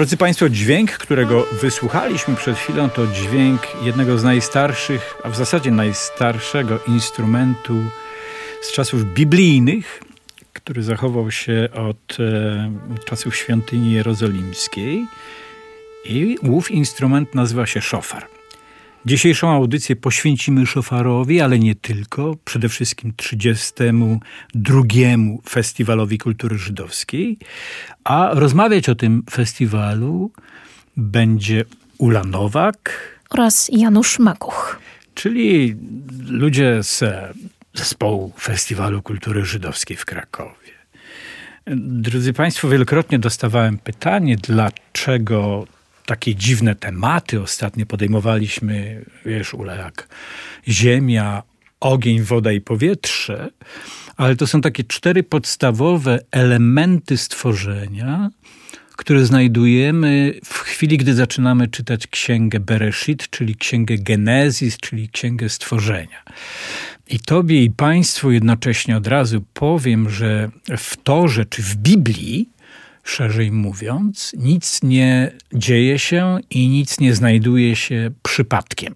Drodzy Państwo, dźwięk, którego wysłuchaliśmy przed chwilą, to dźwięk jednego z najstarszych, a w zasadzie najstarszego instrumentu z czasów biblijnych, który zachował się od e, czasów świątyni jerozolimskiej. I ów instrument nazywa się szofar. Dzisiejszą audycję poświęcimy szofarowi, ale nie tylko. Przede wszystkim 32. Festiwalowi Kultury Żydowskiej. A rozmawiać o tym festiwalu będzie Ula Nowak oraz Janusz Makuch. Czyli ludzie z zespołu Festiwalu Kultury Żydowskiej w Krakowie. Drodzy Państwo, wielokrotnie dostawałem pytanie, dlaczego takie dziwne tematy ostatnio podejmowaliśmy, wiesz, Ula, jak ziemia, ogień, woda i powietrze, ale to są takie cztery podstawowe elementy stworzenia, które znajdujemy w chwili, gdy zaczynamy czytać księgę Bereshit, czyli księgę Genezis, czyli księgę stworzenia. I tobie i państwu jednocześnie od razu powiem, że w Torze czy w Biblii szerzej mówiąc, nic nie dzieje się i nic nie znajduje się przypadkiem.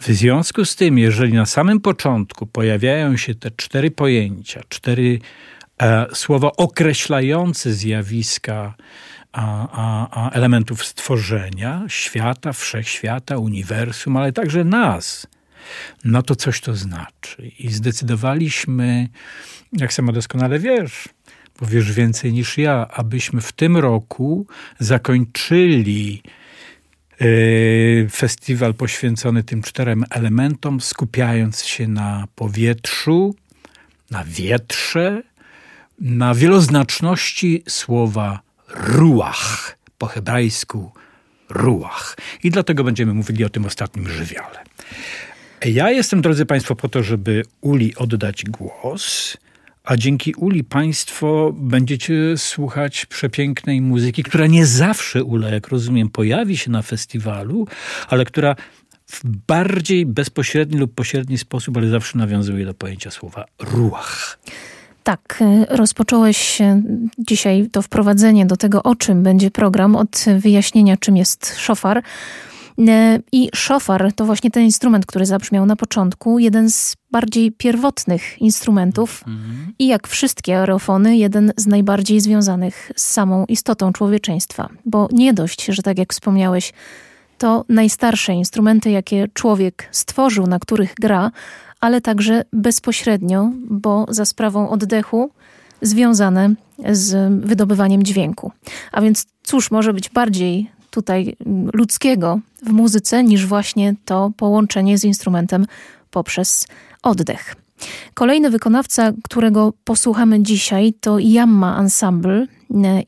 W związku z tym, jeżeli na samym początku pojawiają się te cztery pojęcia, cztery e, słowa określające zjawiska a, a, a elementów stworzenia, świata, wszechświata, uniwersum, ale także nas, no to coś to znaczy. I zdecydowaliśmy, jak sama doskonale wiesz, bo wiesz więcej niż ja, abyśmy w tym roku zakończyli festiwal poświęcony tym czterem elementom, skupiając się na powietrzu, na wietrze, na wieloznaczności słowa ruach, po hebrajsku ruach. I dlatego będziemy mówili o tym ostatnim żywiole. Ja jestem, drodzy Państwo, po to, żeby Uli oddać głos a dzięki Uli Państwo będziecie słuchać przepięknej muzyki, która nie zawsze, Ula, jak rozumiem, pojawi się na festiwalu, ale która w bardziej bezpośredni lub pośredni sposób, ale zawsze nawiązuje do pojęcia słowa ruach. Tak, rozpocząłeś dzisiaj to wprowadzenie do tego, o czym będzie program, od wyjaśnienia, czym jest szofar. E, I szofar to właśnie ten instrument, który zabrzmiał na początku, jeden z bardziej pierwotnych instrumentów mhm. i jak wszystkie aerofony, jeden z najbardziej związanych z samą istotą człowieczeństwa. Bo nie dość, że tak jak wspomniałeś, to najstarsze instrumenty, jakie człowiek stworzył, na których gra, ale także bezpośrednio, bo za sprawą oddechu związane z wydobywaniem dźwięku. A więc cóż może być bardziej tutaj ludzkiego w muzyce niż właśnie to połączenie z instrumentem poprzez oddech. Kolejny wykonawca, którego posłuchamy dzisiaj, to Yamma Ensemble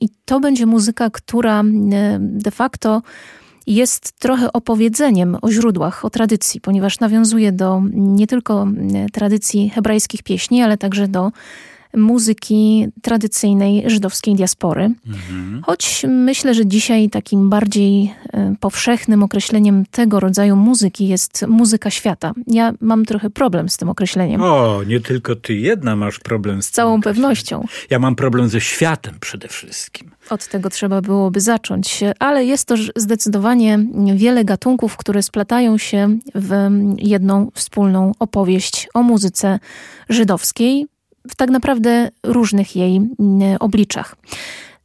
i to będzie muzyka, która de facto jest trochę opowiedzeniem o źródłach, o tradycji, ponieważ nawiązuje do nie tylko tradycji hebrajskich pieśni, ale także do muzyki tradycyjnej żydowskiej diaspory. Mhm. Choć myślę, że dzisiaj takim bardziej e, powszechnym określeniem tego rodzaju muzyki jest muzyka świata. Ja mam trochę problem z tym określeniem. O, nie tylko ty jedna masz problem z, z całą pewnością. Ja mam problem ze światem przede wszystkim. Od tego trzeba byłoby zacząć, ale jest to zdecydowanie wiele gatunków, które splatają się w jedną wspólną opowieść o muzyce żydowskiej, w tak naprawdę różnych jej obliczach.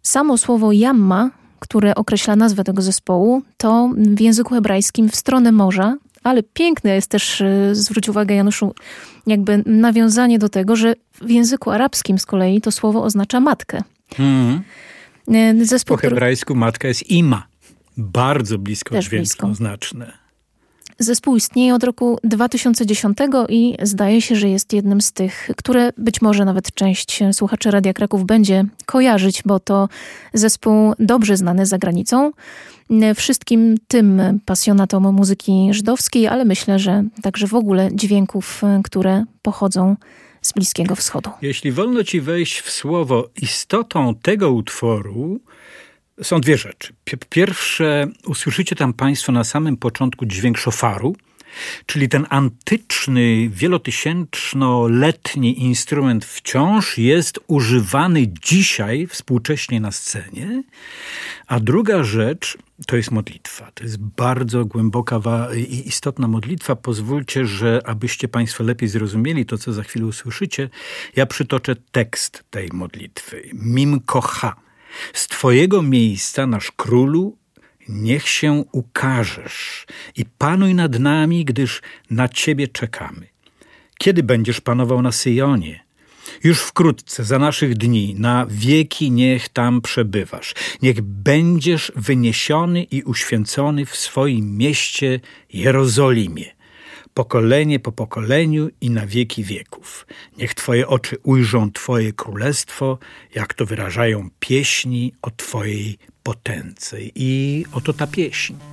Samo słowo jamma, które określa nazwę tego zespołu, to w języku hebrajskim w stronę morza, ale piękne jest też, e, zwróć uwagę Januszu, jakby nawiązanie do tego, że w języku arabskim z kolei to słowo oznacza matkę. Mm. Zespół, po hebrajsku matka jest ima. Bardzo blisko dźwiękoznaczne. Zespół istnieje od roku 2010 i zdaje się, że jest jednym z tych, które być może nawet część słuchaczy Radia Kraków będzie kojarzyć, bo to zespół dobrze znany za granicą. Wszystkim tym pasjonatom muzyki żydowskiej, ale myślę, że także w ogóle dźwięków, które pochodzą z Bliskiego Wschodu. Jeśli wolno ci wejść w słowo, istotą tego utworu są dwie rzeczy. Pierwsze, usłyszycie tam Państwo na samym początku dźwięk szofaru, czyli ten antyczny, wielotysięczno-letni instrument wciąż jest używany dzisiaj, współcześnie na scenie. A druga rzecz to jest modlitwa. To jest bardzo głęboka i istotna modlitwa. Pozwólcie, że abyście Państwo lepiej zrozumieli to, co za chwilę usłyszycie, ja przytoczę tekst tej modlitwy. Mim kocha z Twojego miejsca, nasz królu, niech się ukażesz i panuj nad nami, gdyż na Ciebie czekamy. Kiedy będziesz panował na Syjonie? Już wkrótce, za naszych dni, na wieki niech tam przebywasz. Niech będziesz wyniesiony i uświęcony w swoim mieście Jerozolimie pokolenie po pokoleniu i na wieki wieków. Niech Twoje oczy ujrzą Twoje królestwo, jak to wyrażają pieśni o Twojej potędze. I oto ta pieśń.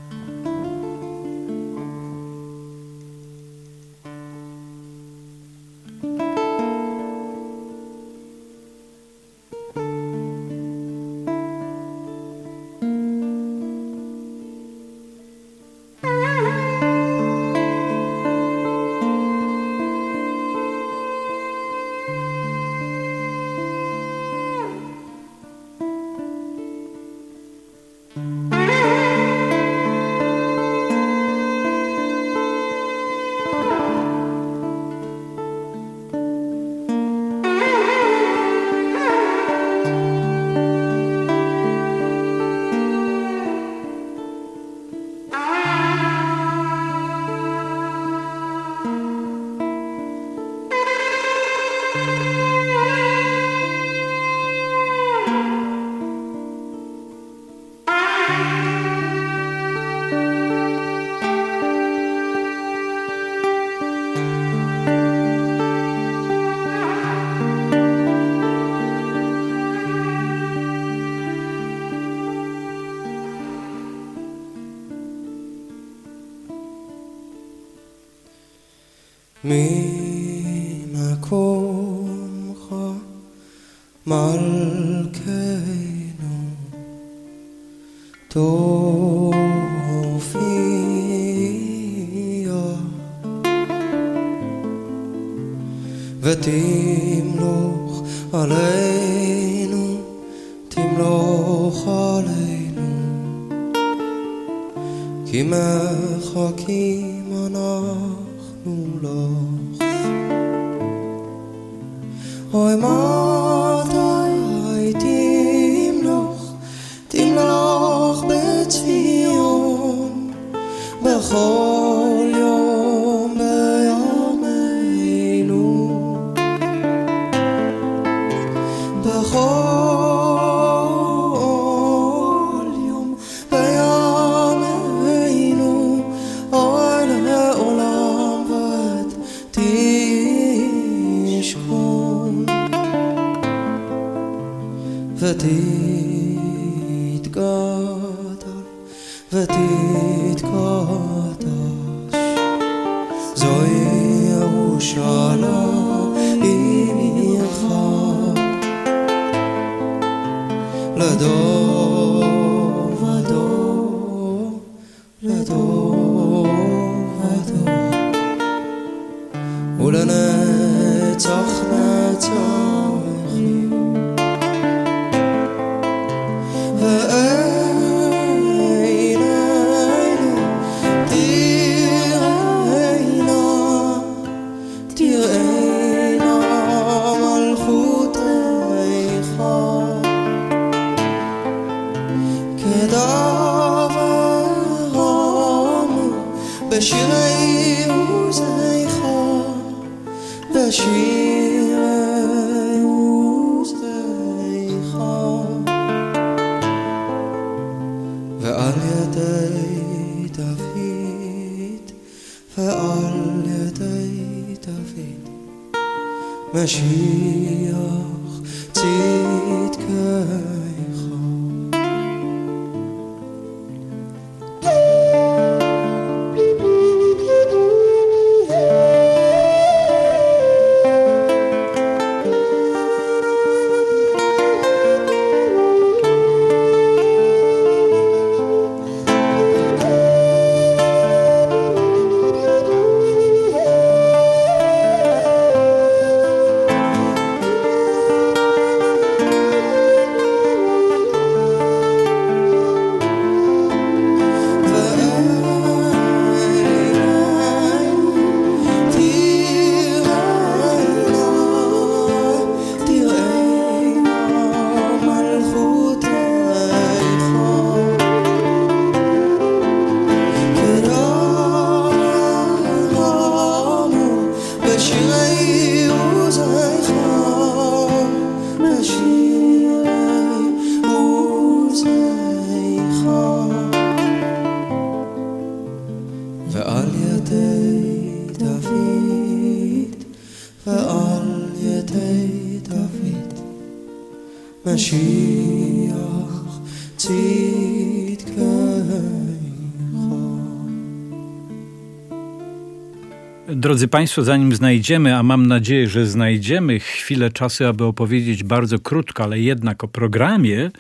Drodzy Państwo, zanim znajdziemy, a mam nadzieję, że znajdziemy chwilę czasu, aby opowiedzieć bardzo krótko, ale jednak o programie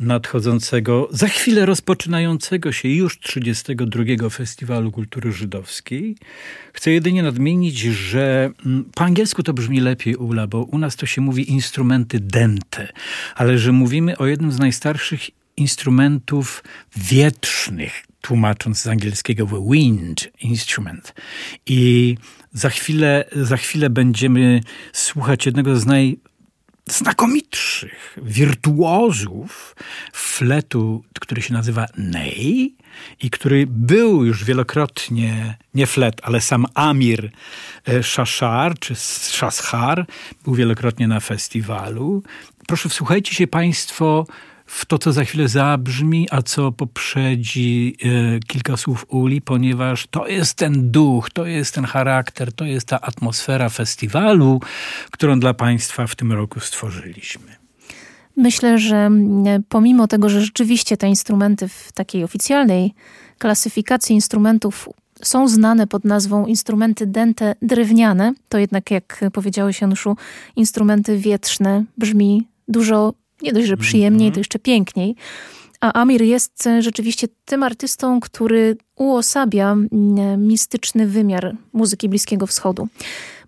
nadchodzącego, za chwilę rozpoczynającego się już 32 Festiwalu Kultury Żydowskiej, chcę jedynie nadmienić, że mm, po angielsku to brzmi lepiej, Ula, bo u nas to się mówi instrumenty dente, ale że mówimy o jednym z najstarszych instrumentów wietrznych, tłumacząc z angielskiego wind instrument. I za chwilę, za chwilę będziemy słuchać jednego z naj znakomitszych wirtuozów fletu, który się nazywa Ney i który był już wielokrotnie, nie flet, ale sam Amir e, Shashar, czy Shashar, był wielokrotnie na festiwalu. Proszę, wsłuchajcie się Państwo w to, co za chwilę zabrzmi, a co poprzedzi e, kilka słów Uli, ponieważ to jest ten duch, to jest ten charakter, to jest ta atmosfera festiwalu, którą dla Państwa w tym roku stworzyliśmy. Myślę, że pomimo tego, że rzeczywiście te instrumenty w takiej oficjalnej klasyfikacji instrumentów są znane pod nazwą instrumenty dente drewniane, to jednak, jak powiedziałeś Januszu, instrumenty wietrzne brzmi dużo nie dość, że przyjemniej, to mhm. jeszcze piękniej. A Amir jest e, rzeczywiście tym artystą, który uosabia mistyczny wymiar muzyki Bliskiego Wschodu.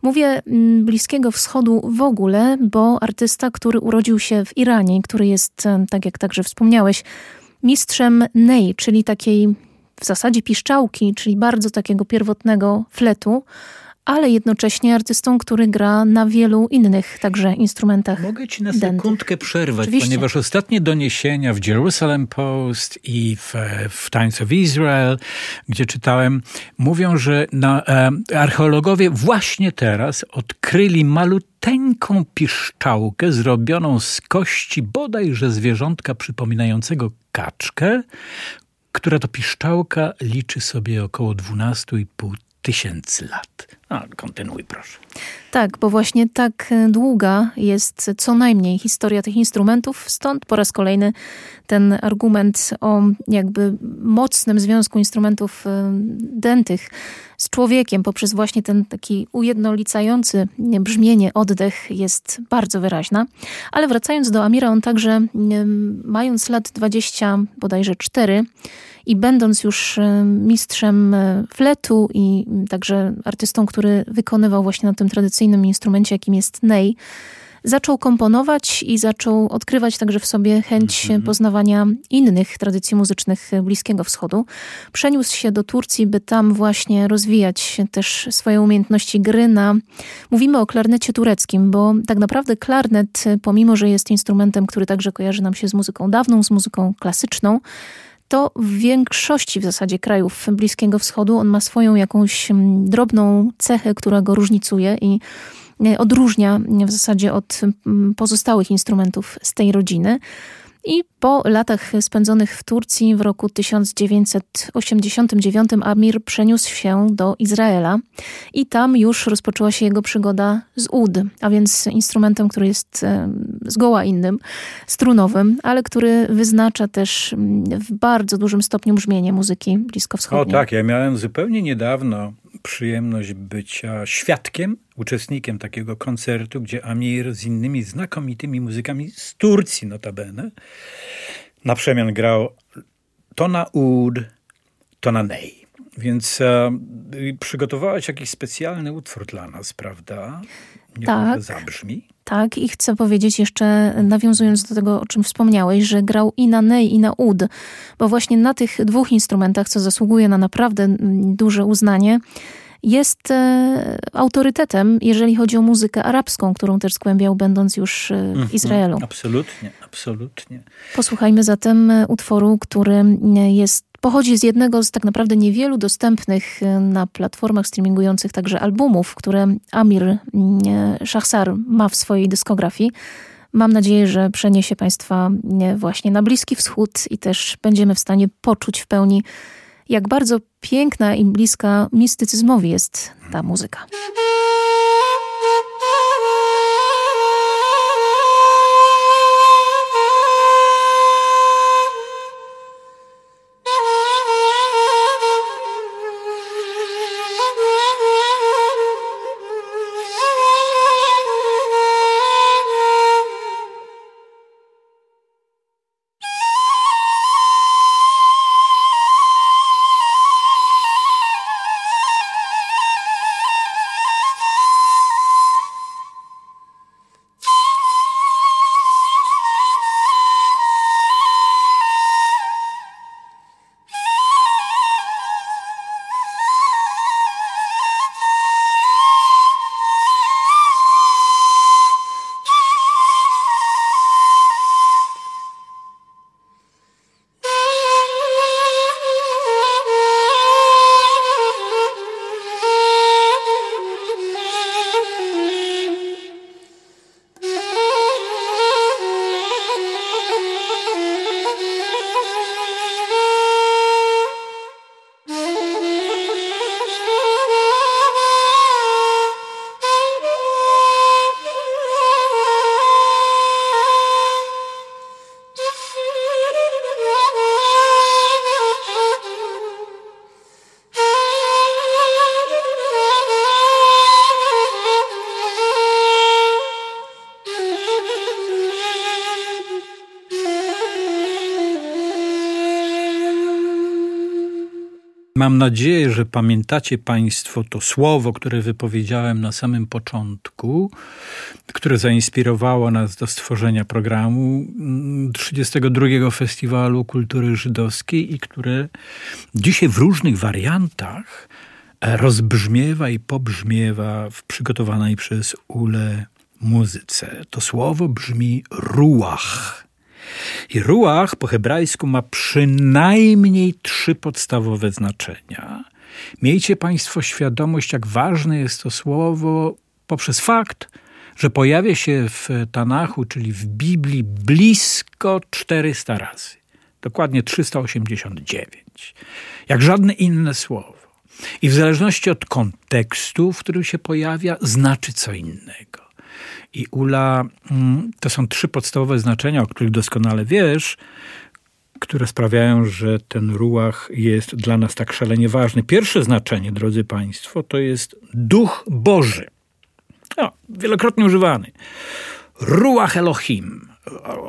Mówię Bliskiego Wschodu w ogóle, bo artysta, który urodził się w Iranie, który jest, e, tak jak także wspomniałeś, mistrzem ney, czyli takiej w zasadzie piszczałki, czyli bardzo takiego pierwotnego fletu, ale jednocześnie artystą, który gra na wielu innych także instrumentach. Mogę ci na sekundkę przerwać, Oczywiście. ponieważ ostatnie doniesienia w Jerusalem Post i w, w Times of Israel, gdzie czytałem, mówią, że na, e, archeologowie właśnie teraz odkryli maluteńką piszczałkę zrobioną z kości bodajże zwierzątka przypominającego kaczkę, która to piszczałka liczy sobie około 12,5 tysięcy lat. No, kontynuuj proszę. Tak, bo właśnie tak długa jest co najmniej historia tych instrumentów, stąd po raz kolejny ten argument o jakby mocnym związku instrumentów e, dętych z człowiekiem poprzez właśnie ten taki ujednolicający brzmienie, oddech jest bardzo wyraźna. Ale wracając do Amira, on także mając lat 20, bodajże 4, i będąc już mistrzem e, fletu i także artystą, który wykonywał właśnie na tym tradycyjnym instrumencie, jakim jest ney, zaczął komponować i zaczął odkrywać także w sobie chęć mm -hmm. poznawania innych tradycji muzycznych Bliskiego Wschodu. Przeniósł się do Turcji, by tam właśnie rozwijać też swoje umiejętności gry na... Mówimy o klarnecie tureckim, bo tak naprawdę klarnet, pomimo że jest instrumentem, który także kojarzy nam się z muzyką dawną, z muzyką klasyczną, to w większości w zasadzie krajów Bliskiego Wschodu on ma swoją jakąś mm, drobną cechę, która go różnicuje i e, odróżnia w zasadzie od mm, pozostałych instrumentów z tej rodziny. I po latach spędzonych w Turcji w roku 1989 Amir przeniósł się do Izraela i tam już rozpoczęła się jego przygoda z ud, a więc instrumentem, który jest e, zgoła innym, strunowym, ale który wyznacza też mm, w bardzo dużym stopniu brzmienie muzyki bliskowschodniej. O tak, ja miałem zupełnie niedawno przyjemność bycia świadkiem, uczestnikiem takiego koncertu, gdzie Amir z innymi znakomitymi muzykami z Turcji notabene na przemian grał to na ud, to na nej. Więc e, przygotowałeś jakiś specjalny utwór dla nas, prawda? Niech tak. zabrzmi. Tak, i chcę powiedzieć jeszcze, nawiązując do tego, o czym wspomniałeś, że grał i na nej, i na ud, bo właśnie na tych dwóch instrumentach, co zasługuje na naprawdę duże uznanie, jest e, autorytetem, jeżeli chodzi o muzykę arabską, którą też zgłębiał, będąc już e, w mhm. Izraelu. Absolutnie, absolutnie. Posłuchajmy zatem e, utworu, który jest pochodzi z jednego z tak naprawdę niewielu dostępnych na platformach streamingujących także albumów, które Amir Shahsar ma w swojej dyskografii. Mam nadzieję, że przeniesie Państwa właśnie na Bliski Wschód i też będziemy w stanie poczuć w pełni jak bardzo piękna i bliska mistycyzmowi jest ta muzyka. Mam nadzieję, że pamiętacie Państwo to słowo, które wypowiedziałem na samym początku, które zainspirowało nas do stworzenia programu 32 mm, Festiwalu Kultury Żydowskiej i które dzisiaj w różnych wariantach e, rozbrzmiewa i pobrzmiewa w przygotowanej przez Ule muzyce. To słowo brzmi ruach. I ruach po hebrajsku ma przynajmniej trzy podstawowe znaczenia. Miejcie Państwo świadomość, jak ważne jest to słowo poprzez fakt, że pojawia się w Tanachu, czyli w Biblii, blisko 400 razy. Dokładnie 389. Jak żadne inne słowo. I w zależności od kontekstu, w którym się pojawia, znaczy co innego. I Ula, mm, to są trzy podstawowe znaczenia, o których doskonale wiesz, które sprawiają, że ten ruach jest dla nas tak szalenie ważny. Pierwsze znaczenie, drodzy Państwo, to jest duch Boży. No, wielokrotnie używany. Ruach Elohim,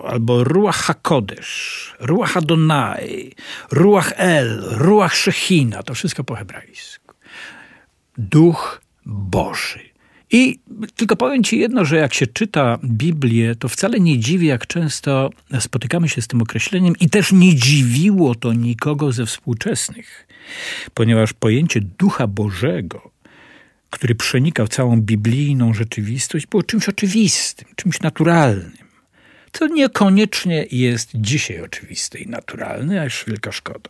albo Ruach HaKodesh, Ruach Adonai, Ruach El, Ruach Shechina, to wszystko po hebrajsku. Duch Boży. I tylko powiem Ci jedno, że jak się czyta Biblię, to wcale nie dziwi, jak często spotykamy się z tym określeniem, i też nie dziwiło to nikogo ze współczesnych, ponieważ pojęcie Ducha Bożego, który przenikał całą biblijną rzeczywistość, było czymś oczywistym, czymś naturalnym. Co niekoniecznie jest dzisiaj oczywiste i naturalne, a już wielka szkoda.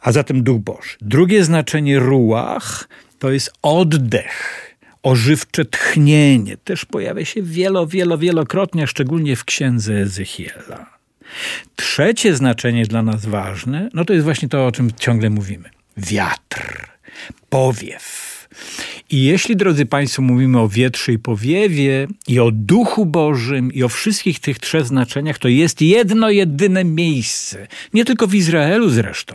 A zatem Duch Boży. Drugie znaczenie ruach to jest oddech ożywcze tchnienie też pojawia się wielo, wielo, wielokrotnie, szczególnie w księdze Ezechiela. Trzecie znaczenie dla nas ważne, no to jest właśnie to, o czym ciągle mówimy. Wiatr, powiew. I jeśli, drodzy Państwo, mówimy o wietrze i powiewie, i o Duchu Bożym, i o wszystkich tych trzech znaczeniach, to jest jedno, jedyne miejsce, nie tylko w Izraelu zresztą,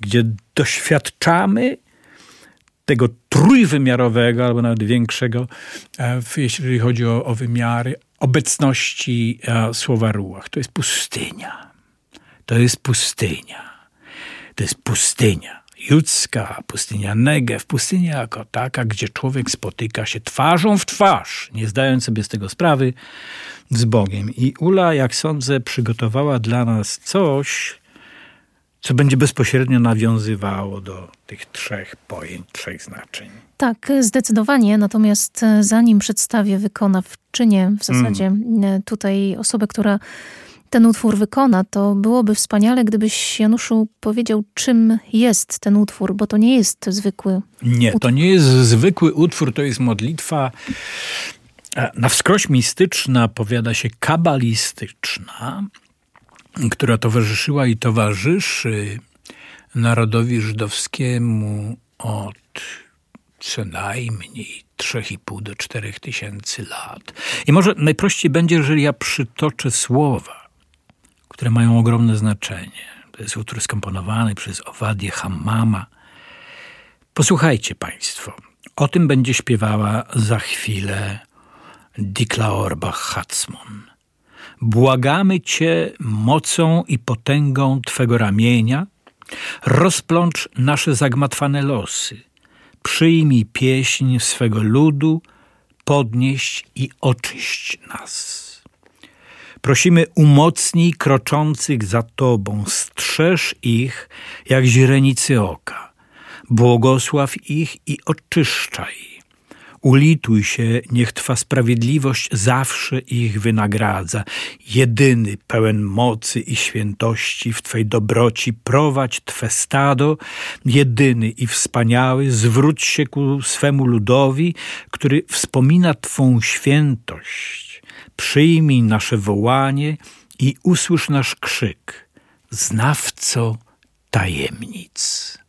gdzie doświadczamy tego trójwymiarowego, albo nawet większego, e, jeśli chodzi o, o wymiary obecności e, słowa ruach. To jest pustynia. To jest pustynia. To jest pustynia judzka, pustynia Negev, pustynia jako taka, gdzie człowiek spotyka się twarzą w twarz, nie zdając sobie z tego sprawy, z Bogiem. I Ula, jak sądzę, przygotowała dla nas coś, co będzie bezpośrednio nawiązywało do tych trzech pojęć, trzech znaczeń. Tak, zdecydowanie. Natomiast e, zanim przedstawię wykonawczynię, w zasadzie mm. tutaj osobę, która ten utwór wykona, to byłoby wspaniale, gdybyś Januszu powiedział, czym jest ten utwór, bo to nie jest zwykły. Nie, utwór. to nie jest zwykły utwór, to jest modlitwa e, na wskroś mistyczna, powiada się kabalistyczna, która towarzyszyła i towarzyszy narodowi żydowskiemu od co najmniej 3,5 do 4 tysięcy lat. I może najprościej będzie, jeżeli ja przytoczę słowa, które mają ogromne znaczenie. To jest utwór skomponowany przez Owadię Hammama. Posłuchajcie Państwo. O tym będzie śpiewała za chwilę Dikla Orbach Hatzmon. Błagamy Cię mocą i potęgą Twego ramienia, rozplącz nasze zagmatwane losy, przyjmij pieśń swego ludu, podnieść i oczyść nas. Prosimy umocnij kroczących za Tobą, strzeż ich jak źrenicy oka, błogosław ich i oczyszczaj Ulituj się, niech Twa sprawiedliwość zawsze ich wynagradza. Jedyny, pełen mocy i świętości w Twej dobroci prowadź Twe stado, jedyny i wspaniały zwróć się ku swemu ludowi, który wspomina Twą świętość. Przyjmij nasze wołanie i usłysz nasz krzyk. Znawco tajemnic.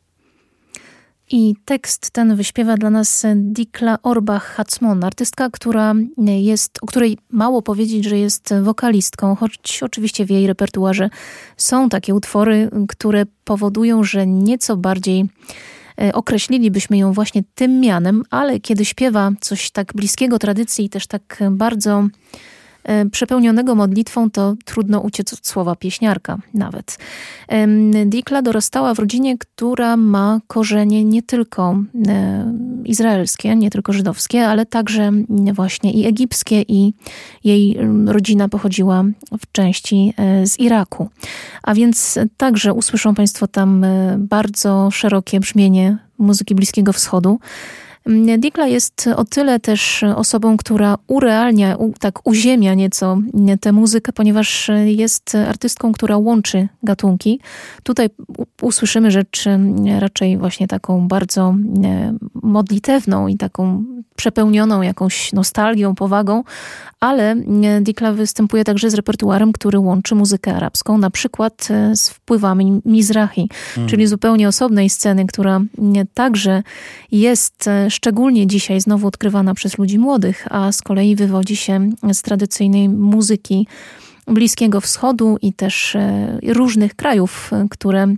I tekst ten wyśpiewa dla nas Dikla Orbach-Hatzmon, artystka, która jest, o której mało powiedzieć, że jest wokalistką, choć oczywiście w jej repertuarze są takie utwory, które powodują, że nieco bardziej e, określilibyśmy ją właśnie tym mianem, ale kiedy śpiewa coś tak bliskiego tradycji, też tak bardzo przepełnionego modlitwą, to trudno uciec od słowa pieśniarka nawet. Dikla dorastała w rodzinie, która ma korzenie nie tylko e, izraelskie, nie tylko żydowskie, ale także właśnie i egipskie i jej rodzina pochodziła w części e, z Iraku. A więc także usłyszą Państwo tam bardzo szerokie brzmienie muzyki Bliskiego Wschodu. Dikla jest o tyle też osobą, która urealnia, tak uziemia nieco tę muzykę, ponieważ jest artystką, która łączy gatunki. Tutaj usłyszymy rzecz raczej właśnie taką bardzo modlitewną i taką przepełnioną jakąś nostalgią, powagą, ale Dikla występuje także z repertuarem, który łączy muzykę arabską, na przykład z wpływami Mizrahi, mm. czyli zupełnie osobnej sceny, która także jest szczególnie dzisiaj znowu odkrywana przez ludzi młodych, a z kolei wywodzi się z tradycyjnej muzyki Bliskiego Wschodu i też e, różnych krajów, które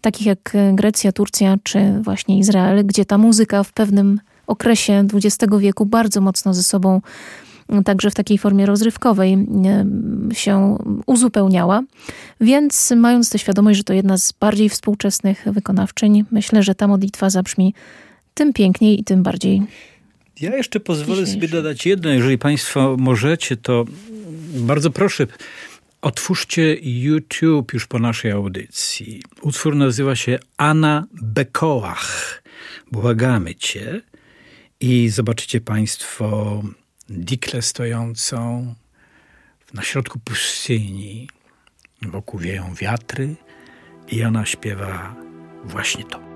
takich jak Grecja, Turcja czy właśnie Izrael, gdzie ta muzyka w pewnym okresie XX wieku bardzo mocno ze sobą także w takiej formie rozrywkowej się uzupełniała. Więc mając tę świadomość, że to jedna z bardziej współczesnych wykonawczyń, myślę, że ta modlitwa zabrzmi tym piękniej i tym bardziej. Ja jeszcze pozwolę sobie dodać jedno, jeżeli Państwo możecie, to bardzo proszę. Otwórzcie YouTube już po naszej audycji. Utwór nazywa się Anna Bekoach. Błagamy Cię. I zobaczycie Państwo dikle stojącą na środku pustyni. Wokół wieją wiatry i ona śpiewa właśnie to.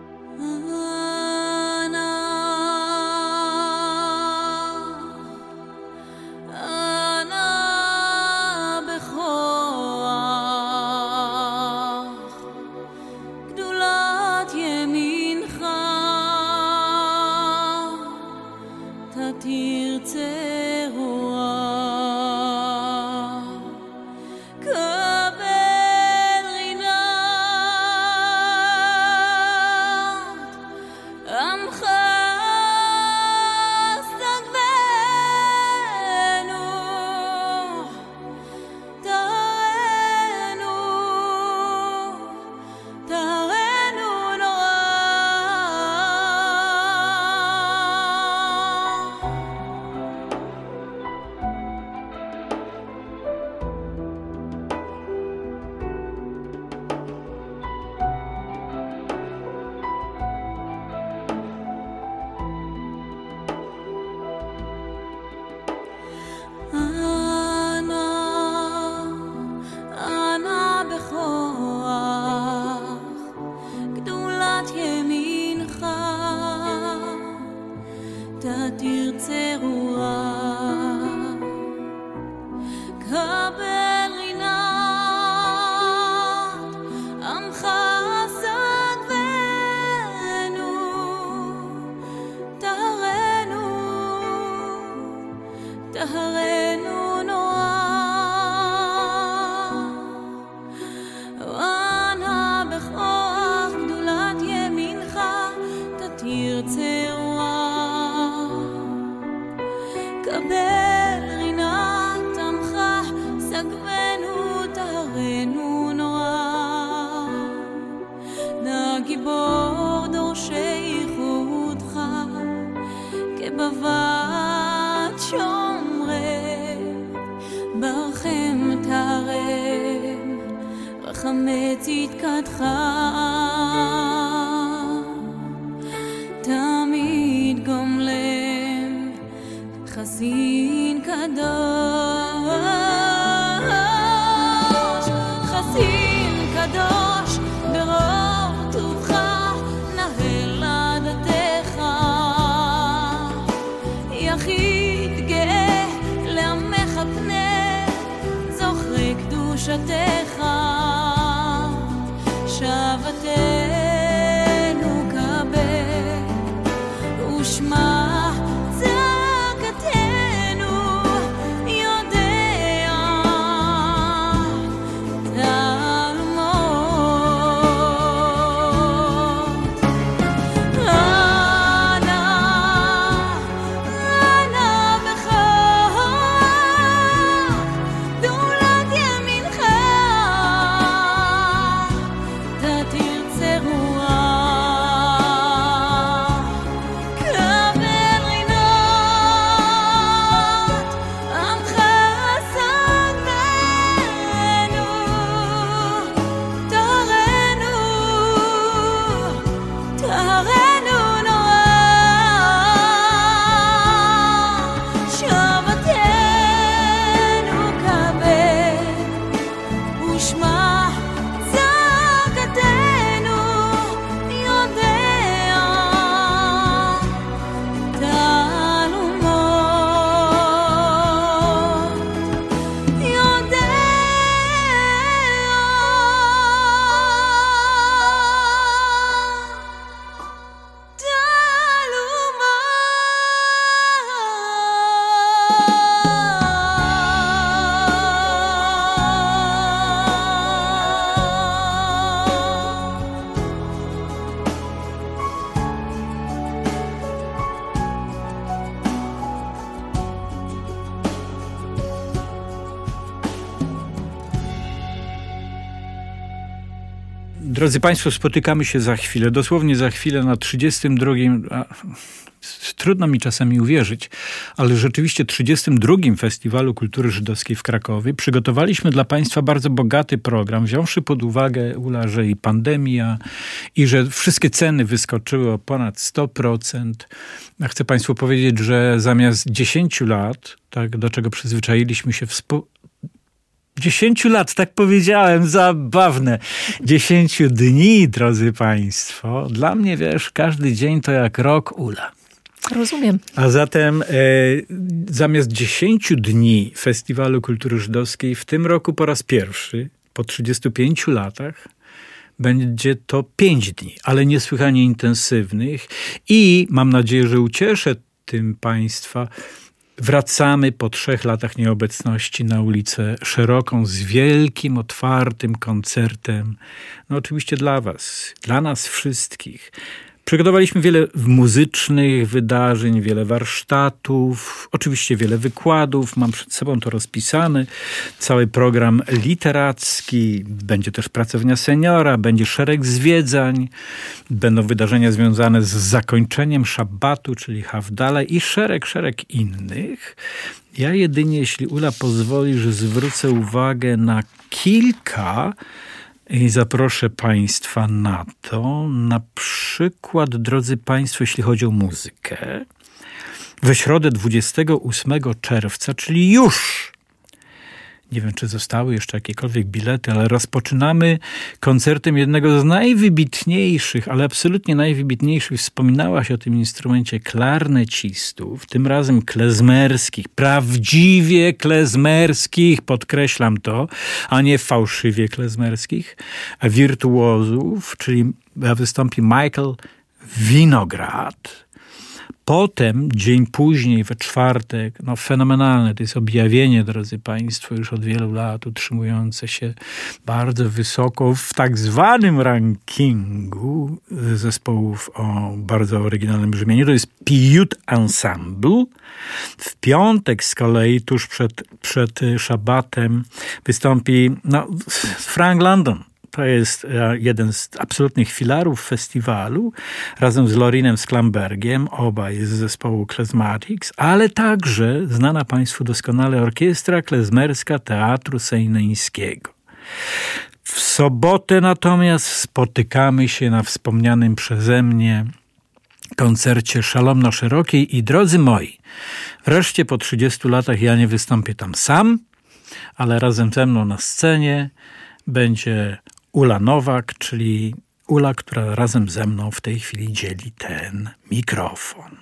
תרצה אמץ תמיד גומלם חסין קדוש. Drodzy Państwo, spotykamy się za chwilę, dosłownie za chwilę na 32. A, trudno mi czasami uwierzyć, ale rzeczywiście 32. Festiwalu Kultury Żydowskiej w Krakowie przygotowaliśmy dla Państwa bardzo bogaty program, wziąwszy pod uwagę, Ula, że i pandemia, i że wszystkie ceny wyskoczyły o ponad 100%. Ja chcę Państwu powiedzieć, że zamiast 10 lat, tak, do czego przyzwyczailiśmy się w, spo, Dziesięciu lat, tak powiedziałem, zabawne. Dziesięciu dni, drodzy Państwo. Dla mnie, wiesz, każdy dzień to jak rok ula. Rozumiem. A zatem e, zamiast dziesięciu dni Festiwalu Kultury Żydowskiej w tym roku po raz pierwszy, po 35 latach, będzie to pięć dni, ale niesłychanie intensywnych i mam nadzieję, że ucieszę tym Państwa Wracamy po trzech latach nieobecności na ulicę szeroką z wielkim, otwartym koncertem. No oczywiście dla Was, dla nas wszystkich. Przygotowaliśmy wiele muzycznych wydarzeń, wiele warsztatów, oczywiście wiele wykładów. Mam przed sobą to rozpisane. Cały program literacki, będzie też pracownia seniora, będzie szereg zwiedzań, będą wydarzenia związane z zakończeniem szabatu, czyli Hafdala i szereg, szereg innych. Ja jedynie, jeśli Ula pozwoli, że zwrócę uwagę na kilka i zaproszę Państwa na to. Na przykład, drodzy Państwo, jeśli chodzi o muzykę, we środę 28 czerwca, czyli już nie wiem, czy zostały jeszcze jakiekolwiek bilety, ale rozpoczynamy koncertem jednego z najwybitniejszych, ale absolutnie najwybitniejszych, wspominała się o tym instrumencie klarnecistów, tym razem klezmerskich, prawdziwie klezmerskich, podkreślam to, a nie fałszywie klezmerskich, wirtuozów, czyli wystąpi Michael Winograd, Potem, dzień później, we czwartek, no fenomenalne, to jest objawienie, drodzy Państwo, już od wielu lat utrzymujące się bardzo wysoko w tak zwanym rankingu zespołów o bardzo oryginalnym brzmieniu. To jest Piute Ensemble. W piątek z kolei, tuż przed, przed szabatem, wystąpi no, Frank London to jest e, jeden z absolutnych filarów festiwalu, razem z Lorinem Sklambergiem, obaj z zespołu Klezmatics, ale także znana Państwu doskonale orkiestra klezmerska Teatru Sejneńskiego. W sobotę natomiast spotykamy się na wspomnianym przeze mnie koncercie Szalomno Szerokiej i drodzy moi, wreszcie po 30 latach ja nie wystąpię tam sam, ale razem ze mną na scenie będzie Ula Nowak, czyli Ula, która razem ze mną w tej chwili dzieli ten mikrofon.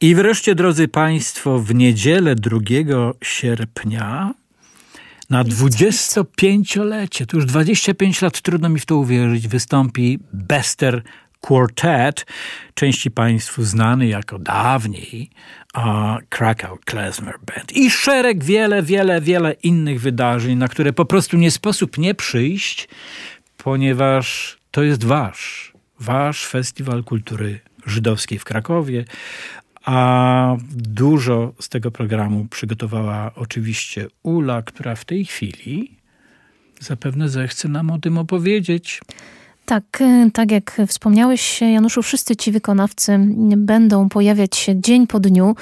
I wreszcie, drodzy Państwo, w niedzielę 2 sierpnia na 25-lecie, to już 25 lat, trudno mi w to uwierzyć, wystąpi Bester Quartet, części Państwu znany jako dawniej a Krakow Klezmer Band i szereg wiele, wiele, wiele innych wydarzeń, na które po prostu nie sposób nie przyjść, ponieważ to jest wasz, wasz festiwal kultury żydowskiej w Krakowie, a dużo z tego programu przygotowała oczywiście Ula, która w tej chwili zapewne zechce nam o tym opowiedzieć. Tak, y, tak jak wspomniałeś, Januszu, wszyscy ci wykonawcy będą pojawiać się dzień po dniu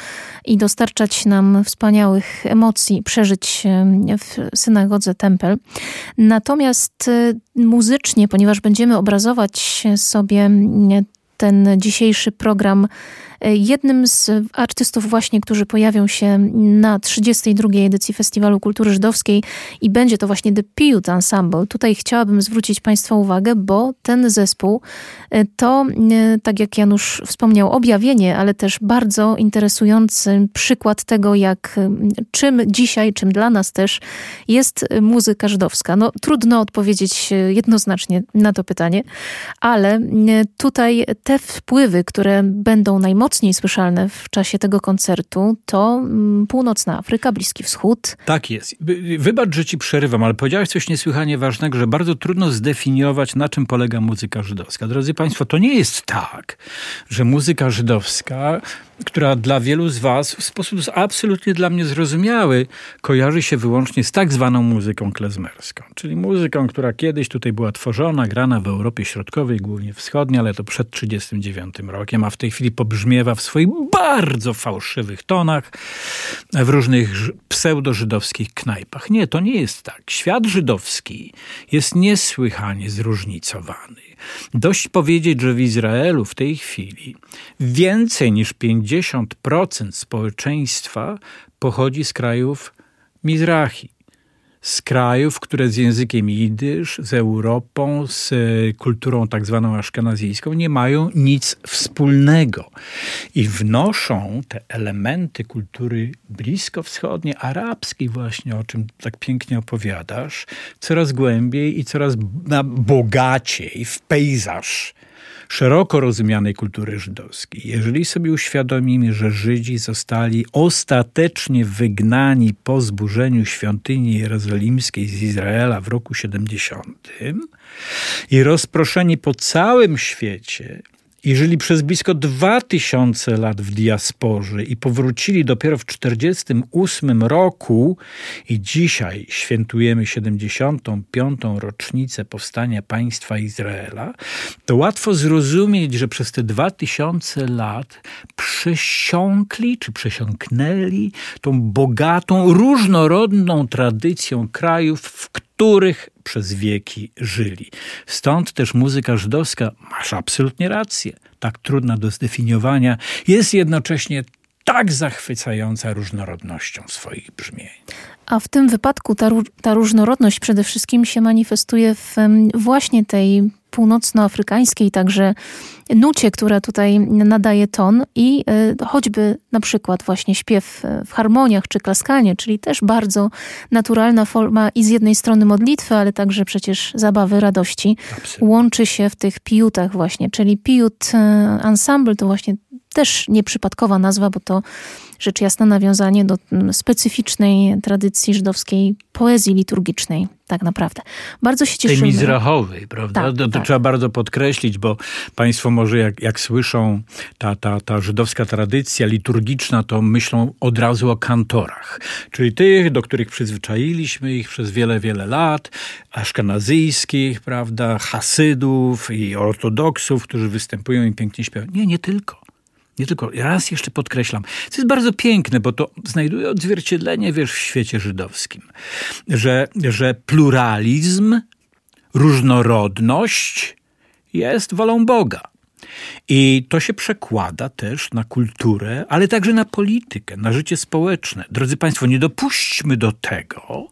i dostarczać nam wspaniałych emocji, przeżyć y, w synagodze Tempel. Natomiast y, muzycznie, ponieważ będziemy obrazować sobie ten dzisiejszy program Jednym z artystów właśnie, którzy pojawią się na 32. edycji Festiwalu Kultury Żydowskiej i będzie to właśnie The Piute Ensemble. Tutaj chciałabym zwrócić Państwa uwagę, bo ten zespół to, tak jak Janusz wspomniał, objawienie, ale też bardzo interesujący przykład tego, jak czym dzisiaj, czym dla nas też jest muzyka żydowska. No trudno odpowiedzieć jednoznacznie na to pytanie, ale tutaj te wpływy, które będą najmocniej słyszalne w czasie tego koncertu, to mm, Północna Afryka, Bliski Wschód. Tak jest. Wybacz, że ci przerywam, ale powiedziałeś coś niesłychanie ważnego, że bardzo trudno zdefiniować, na czym polega muzyka żydowska. Drodzy Państwo, to nie jest tak, że muzyka żydowska która dla wielu z Was w sposób absolutnie dla mnie zrozumiały kojarzy się wyłącznie z tak zwaną muzyką klezmerską, czyli muzyką, która kiedyś tutaj była tworzona, grana w Europie Środkowej, głównie wschodniej, ale to przed 1939 rokiem, a w tej chwili pobrzmiewa w swoich bardzo fałszywych tonach w różnych pseudo-żydowskich knajpach. Nie, to nie jest tak. Świat żydowski jest niesłychanie zróżnicowany. Dość powiedzieć, że w Izraelu w tej chwili więcej niż 50% społeczeństwa pochodzi z krajów Mizrahi z krajów, które z językiem jidysz, z Europą, z kulturą tak zwaną aszkenazyjską nie mają nic wspólnego. I wnoszą te elementy kultury bliskowschodniej, arabskiej właśnie, o czym tak pięknie opowiadasz, coraz głębiej i coraz bogaciej w pejzaż szeroko rozumianej kultury żydowskiej. Jeżeli sobie uświadomimy, że Żydzi zostali ostatecznie wygnani po zburzeniu świątyni jerozolimskiej z Izraela w roku 70 i rozproszeni po całym świecie, i żyli przez blisko dwa tysiące lat w diasporze i powrócili dopiero w 1948 roku i dzisiaj świętujemy 75. rocznicę powstania państwa Izraela, to łatwo zrozumieć, że przez te dwa tysiące lat przesiąkli czy przesiąknęli tą bogatą, różnorodną tradycją krajów, w których przez wieki żyli. Stąd też muzyka żydowska, masz absolutnie rację, tak trudna do zdefiniowania, jest jednocześnie tak zachwycająca różnorodnością swoich brzmień. A w tym wypadku ta, ta różnorodność przede wszystkim się manifestuje w właśnie tej północnoafrykańskiej także nucie, która tutaj nadaje ton i e, choćby na przykład właśnie śpiew e, w harmoniach czy klaskanie, czyli też bardzo naturalna forma i z jednej strony modlitwy, ale także przecież zabawy, radości, Absolutnie. łączy się w tych piutach właśnie, czyli piut e, ensemble to właśnie też nieprzypadkowa nazwa, bo to rzecz jasna nawiązanie do mm, specyficznej tradycji żydowskiej poezji liturgicznej, tak naprawdę. Bardzo się cieszymy. Tej mizrachowej, prawda? Tak, to, tak. trzeba bardzo podkreślić, bo państwo może jak, jak słyszą ta, ta, ta żydowska tradycja liturgiczna, to myślą od razu o kantorach, czyli tych, do których przyzwyczailiśmy ich przez wiele, wiele lat, aszkenazyjskich, prawda, hasydów i ortodoksów, którzy występują i pięknie śpiewają. Nie, nie tylko. Nie tylko, raz jeszcze podkreślam, co jest bardzo piękne, bo to znajduje odzwierciedlenie, wiesz, w świecie żydowskim, że, że pluralizm, różnorodność jest wolą Boga. I to się przekłada też na kulturę, ale także na politykę, na życie społeczne. Drodzy Państwo, nie dopuśćmy do tego,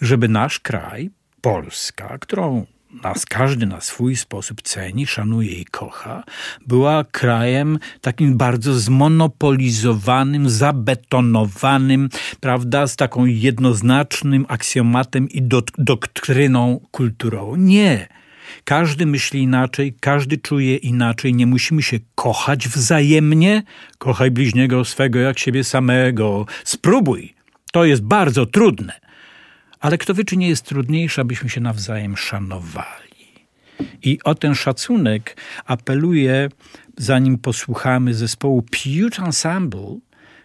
żeby nasz kraj, Polska, którą nas każdy na swój sposób ceni, szanuje i kocha, była krajem takim bardzo zmonopolizowanym, zabetonowanym, prawda, z taką jednoznacznym aksjomatem i doktryną kulturową. Nie. Każdy myśli inaczej, każdy czuje inaczej, nie musimy się kochać wzajemnie. Kochaj bliźniego swego jak siebie samego. Spróbuj. To jest bardzo trudne ale kto wie, czy nie jest trudniejsze, abyśmy się nawzajem szanowali. I o ten szacunek apeluję, zanim posłuchamy zespołu Pewge Ensemble,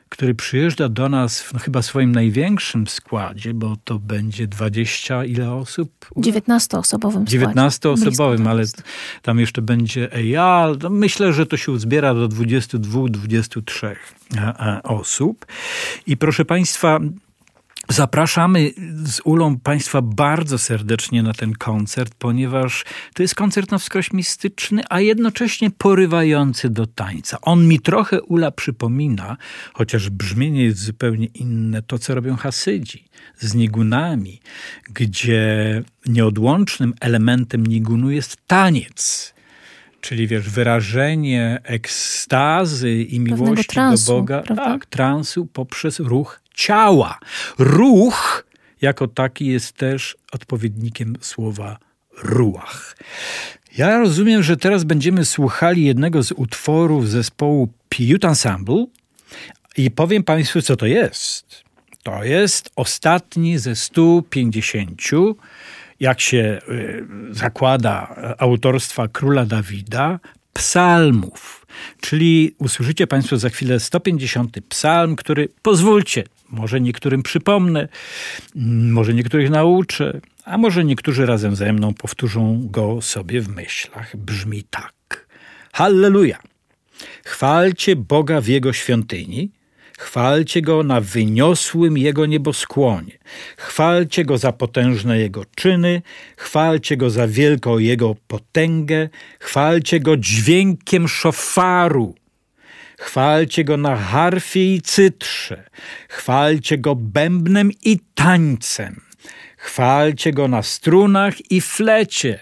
który przyjeżdża do nas w no, chyba swoim największym składzie, bo to będzie 20 ile osób? 19-osobowym 19-osobowym, ale tam jeszcze będzie EIA. Myślę, że to się uzbiera do 22-23 e, e, osób. I proszę Państwa, Zapraszamy z Ulą Państwa bardzo serdecznie na ten koncert, ponieważ to jest koncert na wskroś mistyczny, a jednocześnie porywający do tańca. On mi trochę Ula przypomina, chociaż brzmienie jest zupełnie inne, to co robią Hasydzi z nigunami, gdzie nieodłącznym elementem nigunu jest taniec czyli wiesz, wyrażenie ekstazy i miłości do Boga, prawda? tak, transu poprzez ruch ciała. Ruch jako taki jest też odpowiednikiem słowa ruach. Ja rozumiem, że teraz będziemy słuchali jednego z utworów zespołu Piute Ensemble i powiem Państwu, co to jest. To jest ostatni ze 150 jak się y, zakłada autorstwa króla Dawida, psalmów. Czyli usłyszycie Państwo za chwilę 150 psalm, który pozwólcie, może niektórym przypomnę, może niektórych nauczę, a może niektórzy razem ze mną powtórzą go sobie w myślach. Brzmi tak. Halleluja! Chwalcie Boga w Jego świątyni, Chwalcie Go na wyniosłym Jego nieboskłonie. Chwalcie Go za potężne Jego czyny. Chwalcie Go za wielką Jego potęgę. Chwalcie Go dźwiękiem szofaru. Chwalcie Go na harfie i cytrze. Chwalcie Go bębnem i tańcem. Chwalcie Go na strunach i flecie.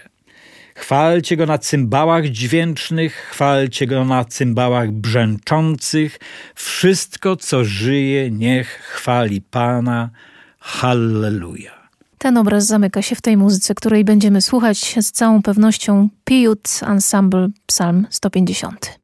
Chwalcie go na cymbałach dźwięcznych, chwalcie go na cymbałach brzęczących. Wszystko, co żyje, niech chwali Pana. Halleluja. Ten obraz zamyka się w tej muzyce, której będziemy słuchać z całą pewnością Piut Ensemble Psalm 150.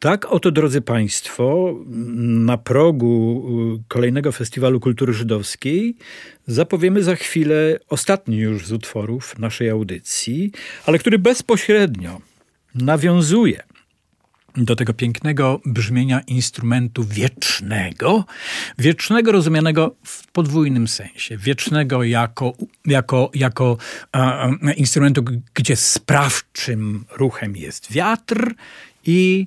tak oto, drodzy Państwo, na progu y, kolejnego Festiwalu Kultury Żydowskiej zapowiemy za chwilę ostatni już z utworów naszej audycji, ale który bezpośrednio nawiązuje do tego pięknego brzmienia instrumentu wiecznego, wiecznego rozumianego w podwójnym sensie. Wiecznego jako, jako, jako instrumentu, gdzie sprawczym ruchem jest wiatr i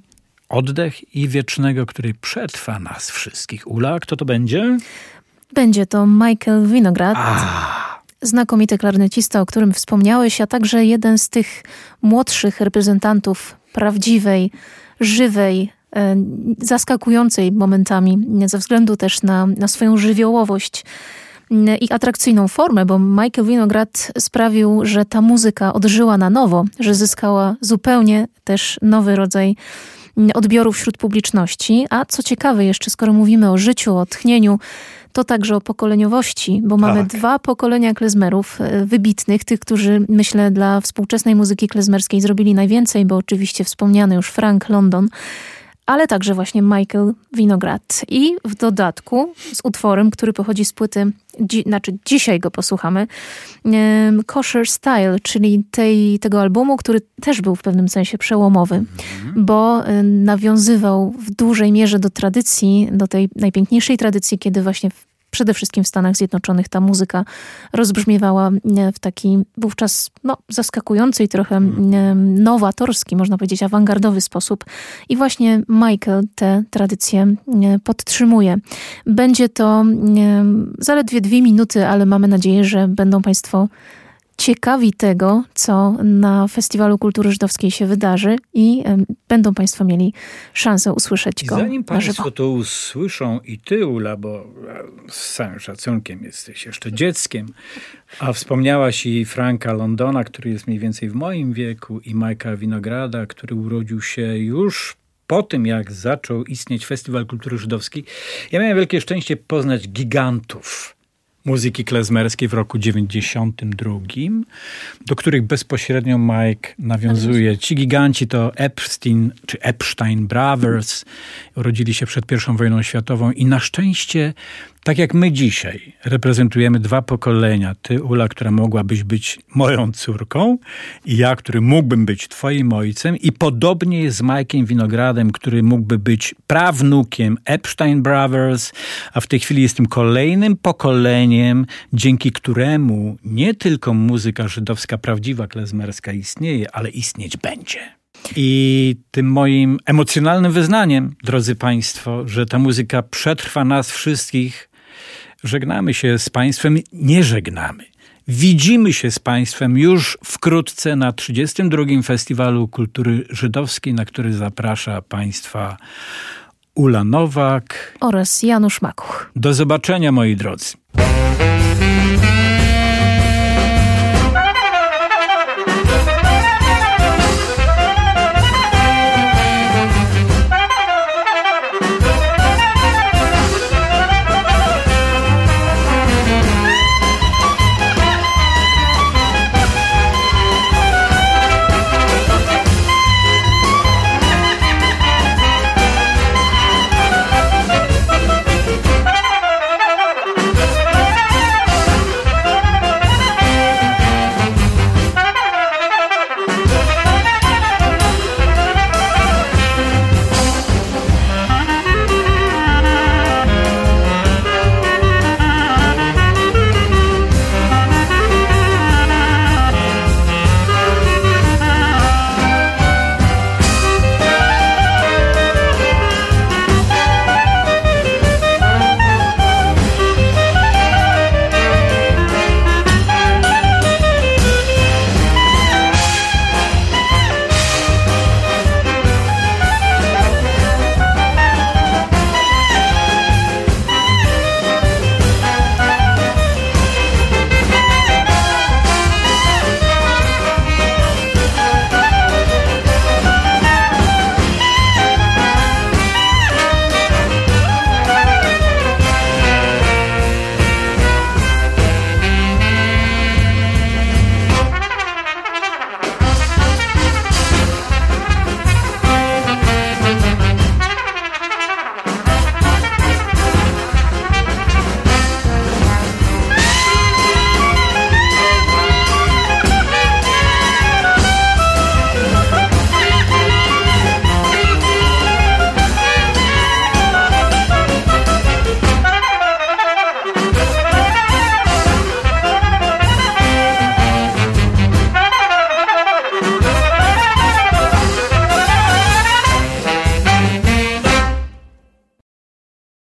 oddech i wiecznego, który przetrwa nas wszystkich. Ula, kto to będzie? Będzie to Michael Winograd. Znakomity klarnecista, o którym wspomniałeś, a także jeden z tych młodszych reprezentantów prawdziwej, żywej, e, zaskakującej momentami, ze względu też na, na swoją żywiołowość i atrakcyjną formę, bo Michael Winograd sprawił, że ta muzyka odżyła na nowo, że zyskała zupełnie też nowy rodzaj odbioru wśród publiczności. A co ciekawe jeszcze, skoro mówimy o życiu, o tchnieniu, to także o pokoleniowości, bo mamy Tak. dwa pokolenia klezmerów e, wybitnych, tych, którzy myślę dla współczesnej muzyki klezmerskiej zrobili najwięcej, bo oczywiście wspomniany już Frank London, ale także właśnie Michael Winograd. I w dodatku z utworem, który pochodzi z płyty, dzi, znaczy dzisiaj go posłuchamy, um, Kosher Style, czyli tej, tego albumu, który też był w pewnym sensie przełomowy, bo y, nawiązywał w dużej mierze do tradycji, do tej najpiękniejszej tradycji, kiedy właśnie w przede wszystkim w Stanach Zjednoczonych ta muzyka rozbrzmiewała e, w taki wówczas no, zaskakujący i trochę e, nowatorski, można powiedzieć, awangardowy sposób. I właśnie Michael tę tradycję e, podtrzymuje. Będzie to zaledwie dwie minuty, ale mamy nadzieję, że będą Państwo ciekawi tego, co na Festiwalu Kultury Żydowskiej się wydarzy i będą Państwo mieli szansę usłyszeć I go zanim na żywo. Państwo to usłyszą i Ty, Ula, bo e, z całym szacunkiem jesteś jeszcze dzieckiem, a wspomniałaś i Franka Londona, który jest mniej więcej w moim wieku, i Majka Winograda, który urodził się już po tym, jak zaczął istnieć Festiwal Kultury Żydowskiej. Ja miałem wielkie szczęście poznać gigantów muzyki klezmerskiej w roku 92, do których bezpośrednio Mike nawiązuje. Ci giganci to Epstein czy Epstein Brothers. Urodzili się przed I wojną światową i na szczęście, tak jak my dzisiaj, reprezentujemy dwa pokolenia. Ty, Ula, która mogłabyś być moją córką i ja, który mógłbym być twoim ojcem i podobnie jest z Mike'iem Winogradem, który mógłby być prawnukiem Epstein Brothers, a w tej chwili jestem kolejnym pokoleniem, dzięki któremu nie tylko muzyka żydowska prawdziwa, klezmerska istnieje, ale istnieć będzie. I tym moim emocjonalnym wyznaniem, drodzy Państwo, że ta muzyka przetrwa nas wszystkich, żegnamy się z Państwem, nie żegnamy. Widzimy się z Państwem już wkrótce na 32. Festiwalu Kultury Żydowskiej, na który zaprasza Państwa Ula Nowak. Oraz Janusz Makuch. Do zobaczenia, moi drodzy.